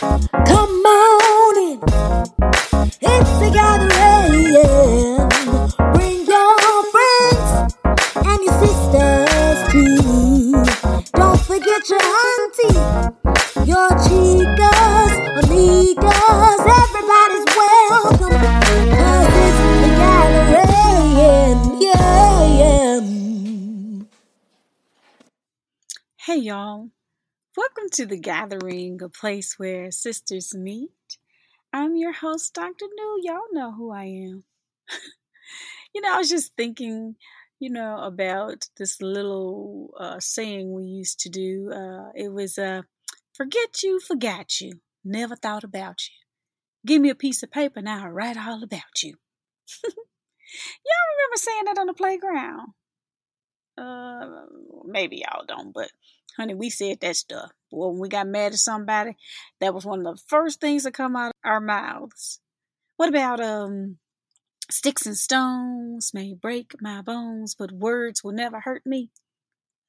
Come on Welcome to The Gathering, a place where sisters meet. I'm your host, Dr. New. Y'all know who I am. you know, I was just thinking, you know, about this little uh, saying we used to do. Uh, it was, uh, forget you, forgot you, never thought about you. Give me a piece of paper, now I'll write all about you. y'all remember saying that on the playground? Uh, maybe y'all don't, but honey, we said that stuff. Well, when we got mad at somebody, that was one of the first things that come out of our mouths. What about um sticks and stones may break my bones, but words will never hurt me?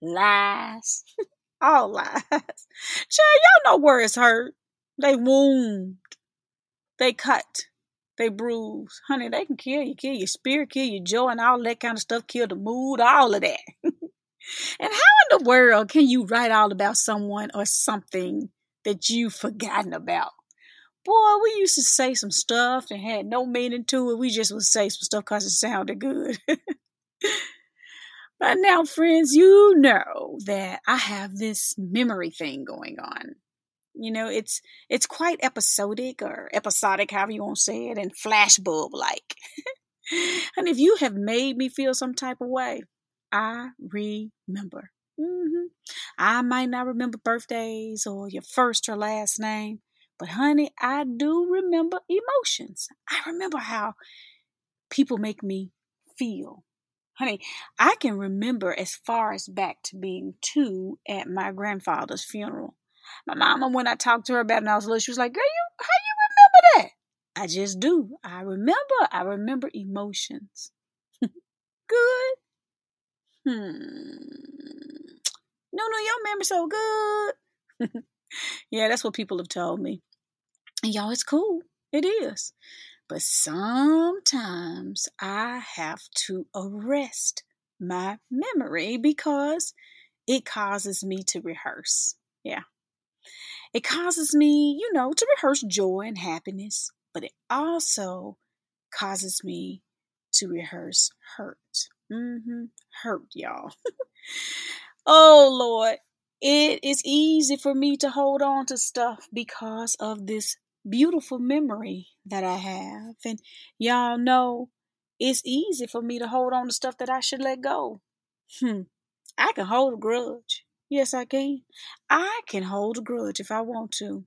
Lies. All lies. Child, y'all know words hurt. They wound. They cut. They bruise. Honey, they can kill you, kill your spirit, kill your joy, and all that kind of stuff, kill the mood, all of that. and how in the world can you write all about someone or something that you've forgotten about? Boy, we used to say some stuff that had no meaning to it. We just would say some stuff because it sounded good. but now, friends, you know that I have this memory thing going on. You know, it's it's quite episodic or episodic, however you want to say it, and flashbulb like. and if you have made me feel some type of way, I remember. Mm-hmm. I might not remember birthdays or your first or last name, but honey, I do remember emotions. I remember how people make me feel. Honey, I can remember as far as back to being two at my grandfather's funeral. My mama, when I talked to her about it when I was little, she was like, Girl, you how you remember that? I just do. I remember. I remember emotions. good. Hmm. No, no, your memory so good. yeah, that's what people have told me. And y'all, it's cool. It is. But sometimes I have to arrest my memory because it causes me to rehearse. Yeah. It causes me, you know, to rehearse joy and happiness, but it also causes me to rehearse hurt. Mm-hmm. Hurt, y'all. oh, Lord. It is easy for me to hold on to stuff because of this beautiful memory that I have. And y'all know it's easy for me to hold on to stuff that I should let go. Hmm. I can hold a grudge. Yes, I can. I can hold a grudge if I want to.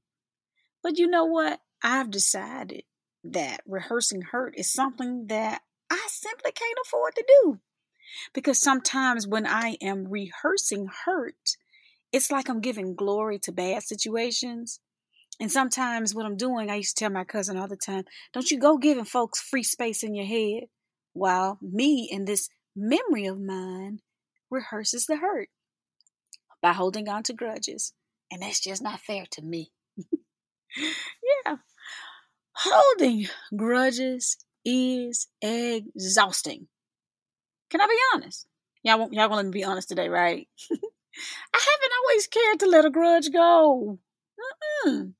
But you know what? I've decided that rehearsing hurt is something that I simply can't afford to do. Because sometimes when I am rehearsing hurt, it's like I'm giving glory to bad situations. And sometimes what I'm doing, I used to tell my cousin all the time, don't you go giving folks free space in your head while me and this memory of mine rehearses the hurt by holding on to grudges. And that's just not fair to me. yeah. Holding grudges is exhausting. Can I be honest? Y'all, y'all gonna let me be honest today, right? I haven't always cared to let a grudge go. Mm-mm.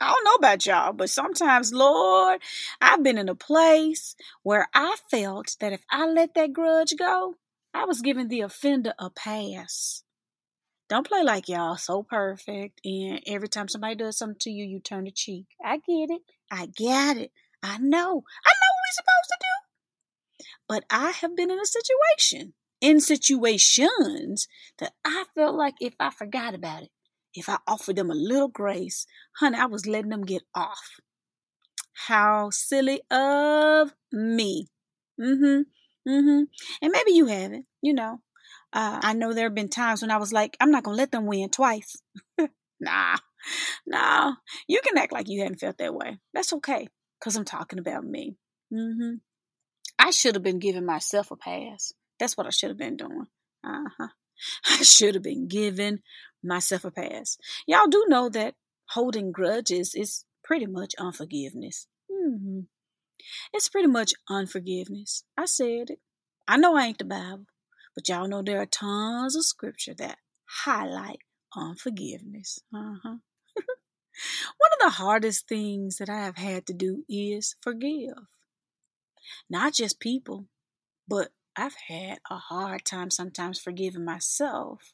I don't know about y'all, but sometimes, Lord, I've been in a place where I felt that if I let that grudge go, I was giving the offender a pass. Don't play like y'all so perfect, and every time somebody does something to you, you turn the cheek. I get it. I get it. I know. I know what we're supposed to do. But I have been in a situation, in situations that I felt like if I forgot about it, if I offered them a little grace, honey, I was letting them get off. How silly of me. Mm-hmm. Mm-hmm. And maybe you haven't, you know. Uh, I know there have been times when I was like, I'm not gonna let them win twice. nah, nah. You can act like you hadn't felt that way. That's okay, cause I'm talking about me. Mm-hmm. I should have been giving myself a pass. That's what I should have been doing. Uh huh. I should have been giving myself a pass. Y'all do know that holding grudges is pretty much unforgiveness. Mm-hmm. It's pretty much unforgiveness. I said it. I know I ain't the Bible, but y'all know there are tons of scripture that highlight unforgiveness. Uh-huh. One of the hardest things that I have had to do is forgive. Not just people, but I've had a hard time sometimes forgiving myself.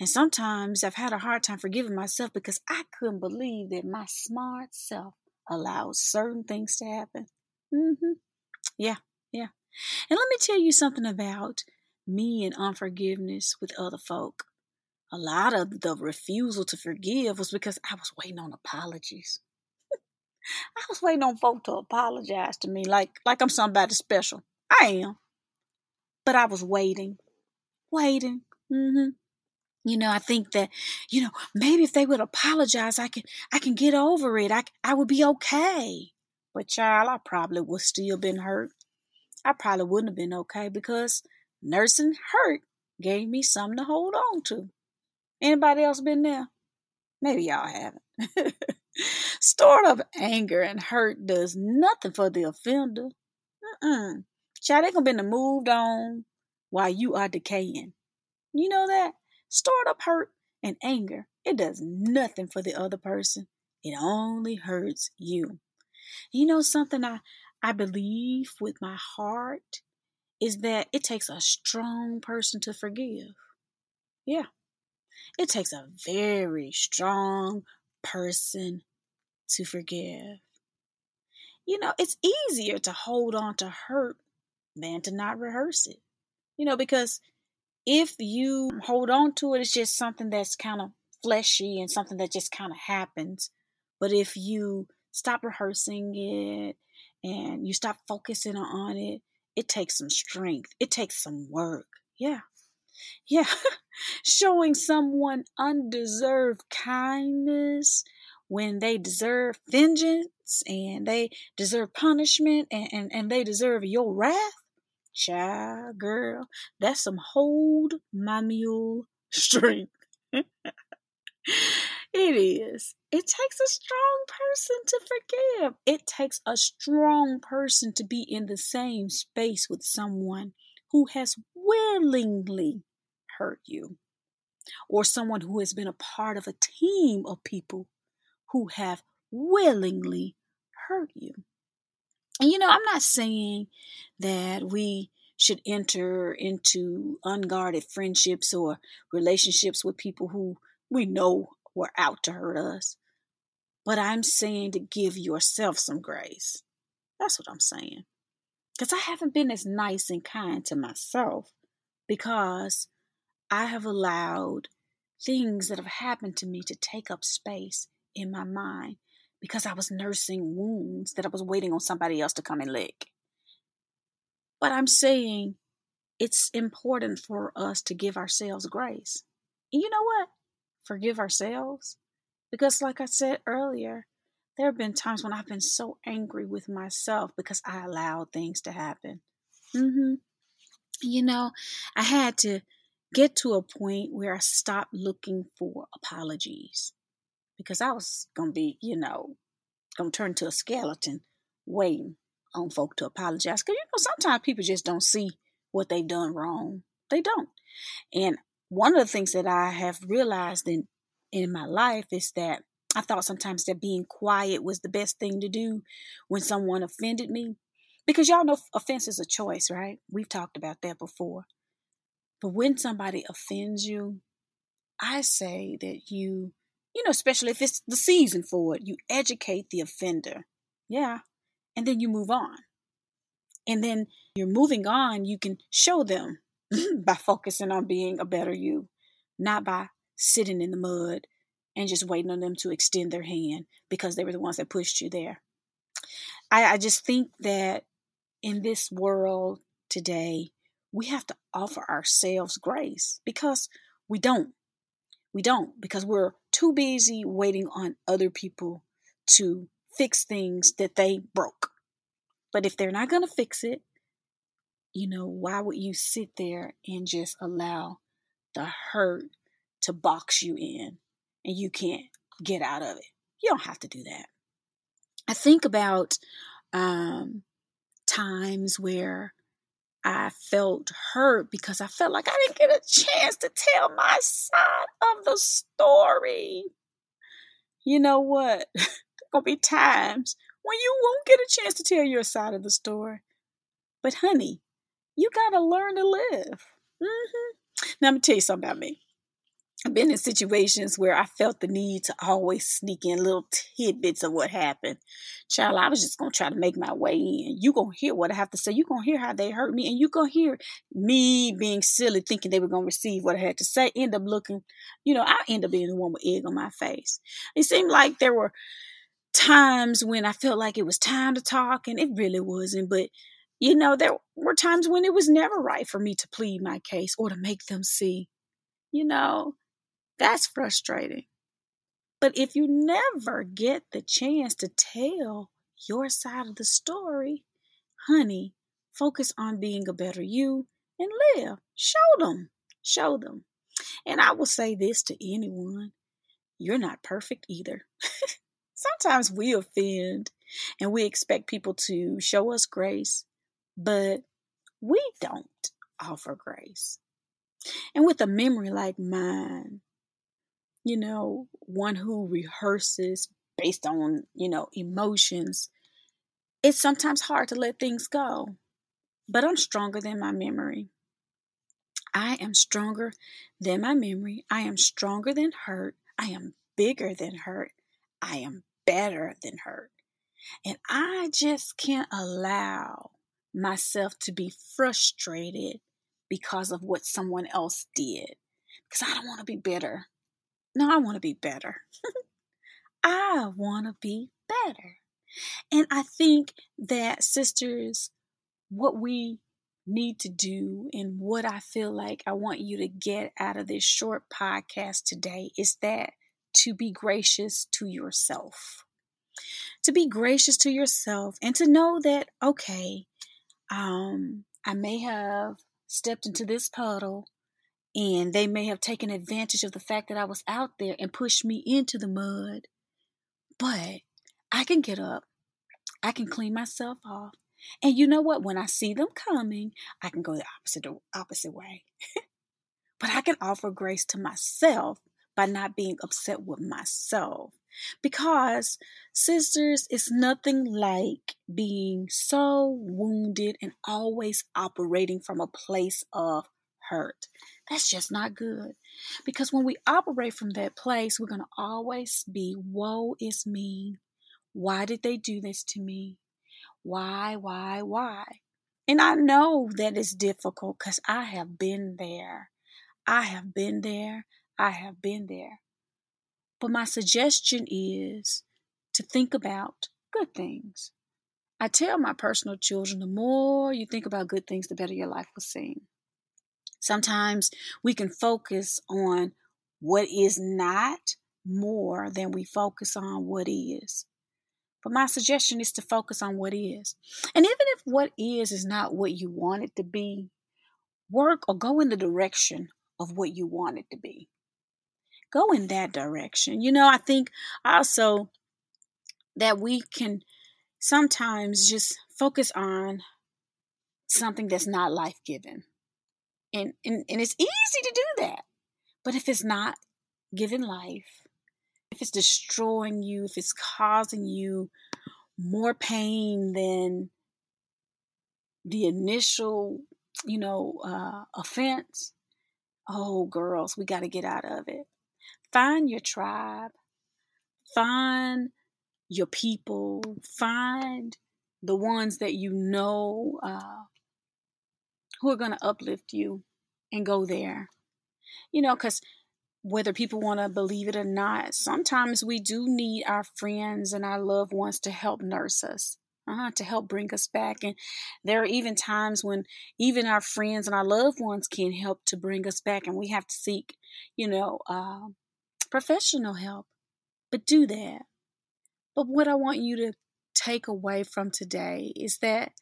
And sometimes I've had a hard time forgiving myself because I couldn't believe that my smart self allowed certain things to happen. Mm-hmm. Yeah, yeah. And let me tell you something about me and unforgiveness with other folk. A lot of the refusal to forgive was because I was waiting on apologies. I was waiting on folk to apologize to me like like I'm somebody special. I am. But I was waiting. Waiting. Mm-hmm. You know, I think that, you know, maybe if they would apologize, I can I can get over it. I I would be okay. But child, I probably would still been hurt. I probably wouldn't have been okay because nursing hurt gave me something to hold on to. Anybody else been there? Maybe y'all haven't. Stored up anger and hurt does nothing for the offender. Mm-mm. Child, they gonna be moved on while you are decaying. You know that? Stored up hurt and anger, it does nothing for the other person. It only hurts you. You know something I I believe with my heart is that it takes a strong person to forgive. Yeah. It takes a very strong person to forgive. You know, it's easier to hold on to hurt than to not rehearse it. You know, because if you hold on to it, it's just something that's kind of fleshy and something that just kind of happens. But if you stop rehearsing it and you stop focusing on it, it takes some strength. It takes some work. Yeah. Yeah. Showing someone undeserved kindness when they deserve vengeance and they deserve punishment and, and, and they deserve your wrath. Child, girl, that's some hold my mule strength. It is. It takes a strong person to forgive. It takes a strong person to be in the same space with someone who has willingly hurt you, or someone who has been a part of a team of people who have willingly hurt you. And you know, I'm not saying that we should enter into unguarded friendships or relationships with people who we know were out to hurt us. But I'm saying to give yourself some grace. That's what I'm saying. Because I haven't been as nice and kind to myself because I have allowed things that have happened to me to take up space in my mind because I was nursing wounds that I was waiting on somebody else to come and lick. But I'm saying it's important for us to give ourselves grace. And you know what? forgive ourselves. Because, like I said earlier, there have been times when I've been so angry with myself because I allowed things to happen. Mm-hmm. You know, I had to get to a point where I stopped looking for apologies because I was going to be, you know, going to turn to a skeleton waiting on folk to apologize. Because, you know, sometimes people just don't see what they've done wrong. They don't. And one of the things that I have realized in in my life is that I thought sometimes that being quiet was the best thing to do when someone offended me. Because y'all know offense is a choice, right? We've talked about that before. But when somebody offends you, I say that you, you know, especially if it's the season for it, you educate the offender. Yeah. And then you move on. And then you're moving on, you can show them by focusing on being a better you, not by sitting in the mud and just waiting on them to extend their hand because they were the ones that pushed you there. I, I just think that in this world today, we have to offer ourselves grace because we don't. We don't because we're too busy waiting on other people to fix things that they broke. But if they're not going to fix it, you know, why would you sit there and just allow the hurt to box you in and you can't get out of it? You don't have to do that. I think about um, times where I felt hurt because I felt like I didn't get a chance to tell my side of the story. You know what? There's gonna be times when you won't get a chance to tell your side of the story. But honey, you gotta learn to live. Mm-hmm. Now, let me tell you something about me. I've been in situations where I felt the need to always sneak in little tidbits of what happened. Child, I was just gonna try to make my way in. You gonna hear what I have to say. You gonna hear how they hurt me, and you gonna hear me being silly, thinking they were gonna receive what I had to say. End up looking, you know, I end up being the one with egg on my face. It seemed like there were times when I felt like it was time to talk, and it really wasn't. But you know, there were times when it was never right for me to plead my case or to make them see. You know, that's frustrating. But if you never get the chance to tell your side of the story, honey, focus on being a better you and live. Show them. Show them. And I will say this to anyone you're not perfect either. Sometimes we offend and we expect people to show us grace, but we don't offer grace. And with a memory like mine, you know, one who rehearses based on, you know, emotions, it's sometimes hard to let things go. But I'm stronger than my memory. I am stronger than my memory. I am stronger than hurt. I am bigger than hurt. I am better than hurt. And I just can't allow myself to be frustrated because of what someone else did. Because I don't want to be bitter. No, I want to be better. I want to be better. And I think that, sisters, what we need to do and what I feel like I want you to get out of this short podcast today is that to be gracious to yourself. To be gracious to yourself and to know that, okay, um, I may have stepped into this puddle and they may have taken advantage of the fact that I was out there and pushed me into the mud. But I can get up, I can clean myself off. And you know what? When I see them coming, I can go the opposite opposite way. but I can offer grace to myself by not being upset with myself. Because, sisters, it's nothing like being so wounded and always operating from a place of hurt. That's just not good. Because when we operate from that place, we're going to always be, woe is me. Why did they do this to me? Why, why, why? And I know that it's difficult because I have been there. I have been there. I have been there. But my suggestion is to think about good things. I tell my personal children the more you think about good things, the better your life will seem. Sometimes we can focus on what is not more than we focus on what is. But my suggestion is to focus on what is. And even if what is is not what you want it to be, work or go in the direction of what you want it to be go in that direction. You know, I think also that we can sometimes just focus on something that's not life giving. And, and and it's easy to do that. But if it's not giving life, if it's destroying you, if it's causing you more pain than the initial, you know, uh, offense, oh, girls, we got to get out of it. Find your tribe, find your people, find the ones that you know uh, who are going to uplift you and go there. You know, because whether people want to believe it or not, sometimes we do need our friends and our loved ones to help nurse us. Uh, to help bring us back. And there are even times when even our friends and our loved ones can help to bring us back, and we have to seek, you know, uh, professional help. But do that. But what I want you to take away from today is that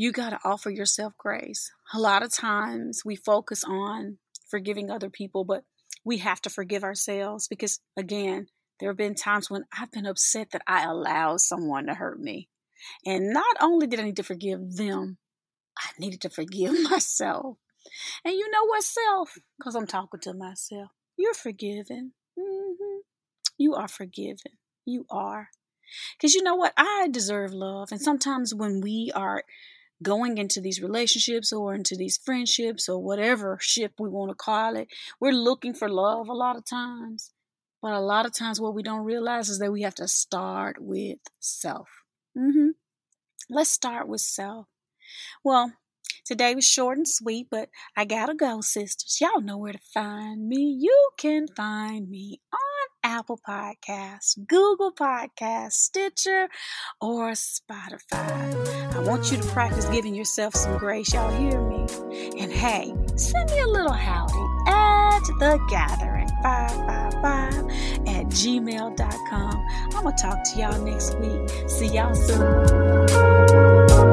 you got to offer yourself grace. A lot of times we focus on forgiving other people, but we have to forgive ourselves because, again, There have been times when I've been upset that I allowed someone to hurt me. And not only did I need to forgive them, I needed to forgive myself. And you know what, self? Because I'm talking to myself. You're forgiven. Mm-hmm. You are forgiven. You are. Because you know what? I deserve love. And sometimes when we are going into these relationships or into these friendships or whatever ship we want to call it, we're looking for love a lot of times. But a lot of times, what we don't realize is that we have to start with self. Mm-hmm. Let's start with self. Well, today was short and sweet, but I gotta go, sisters. Y'all know where to find me. You can find me on Apple Podcasts, Google Podcasts, Stitcher, or Spotify. I want you to practice giving yourself some grace. Y'all hear me? And hey, send me a little howdy at the gathering 555 at gmail.com. I'm going to talk to y'all next week. See y'all soon.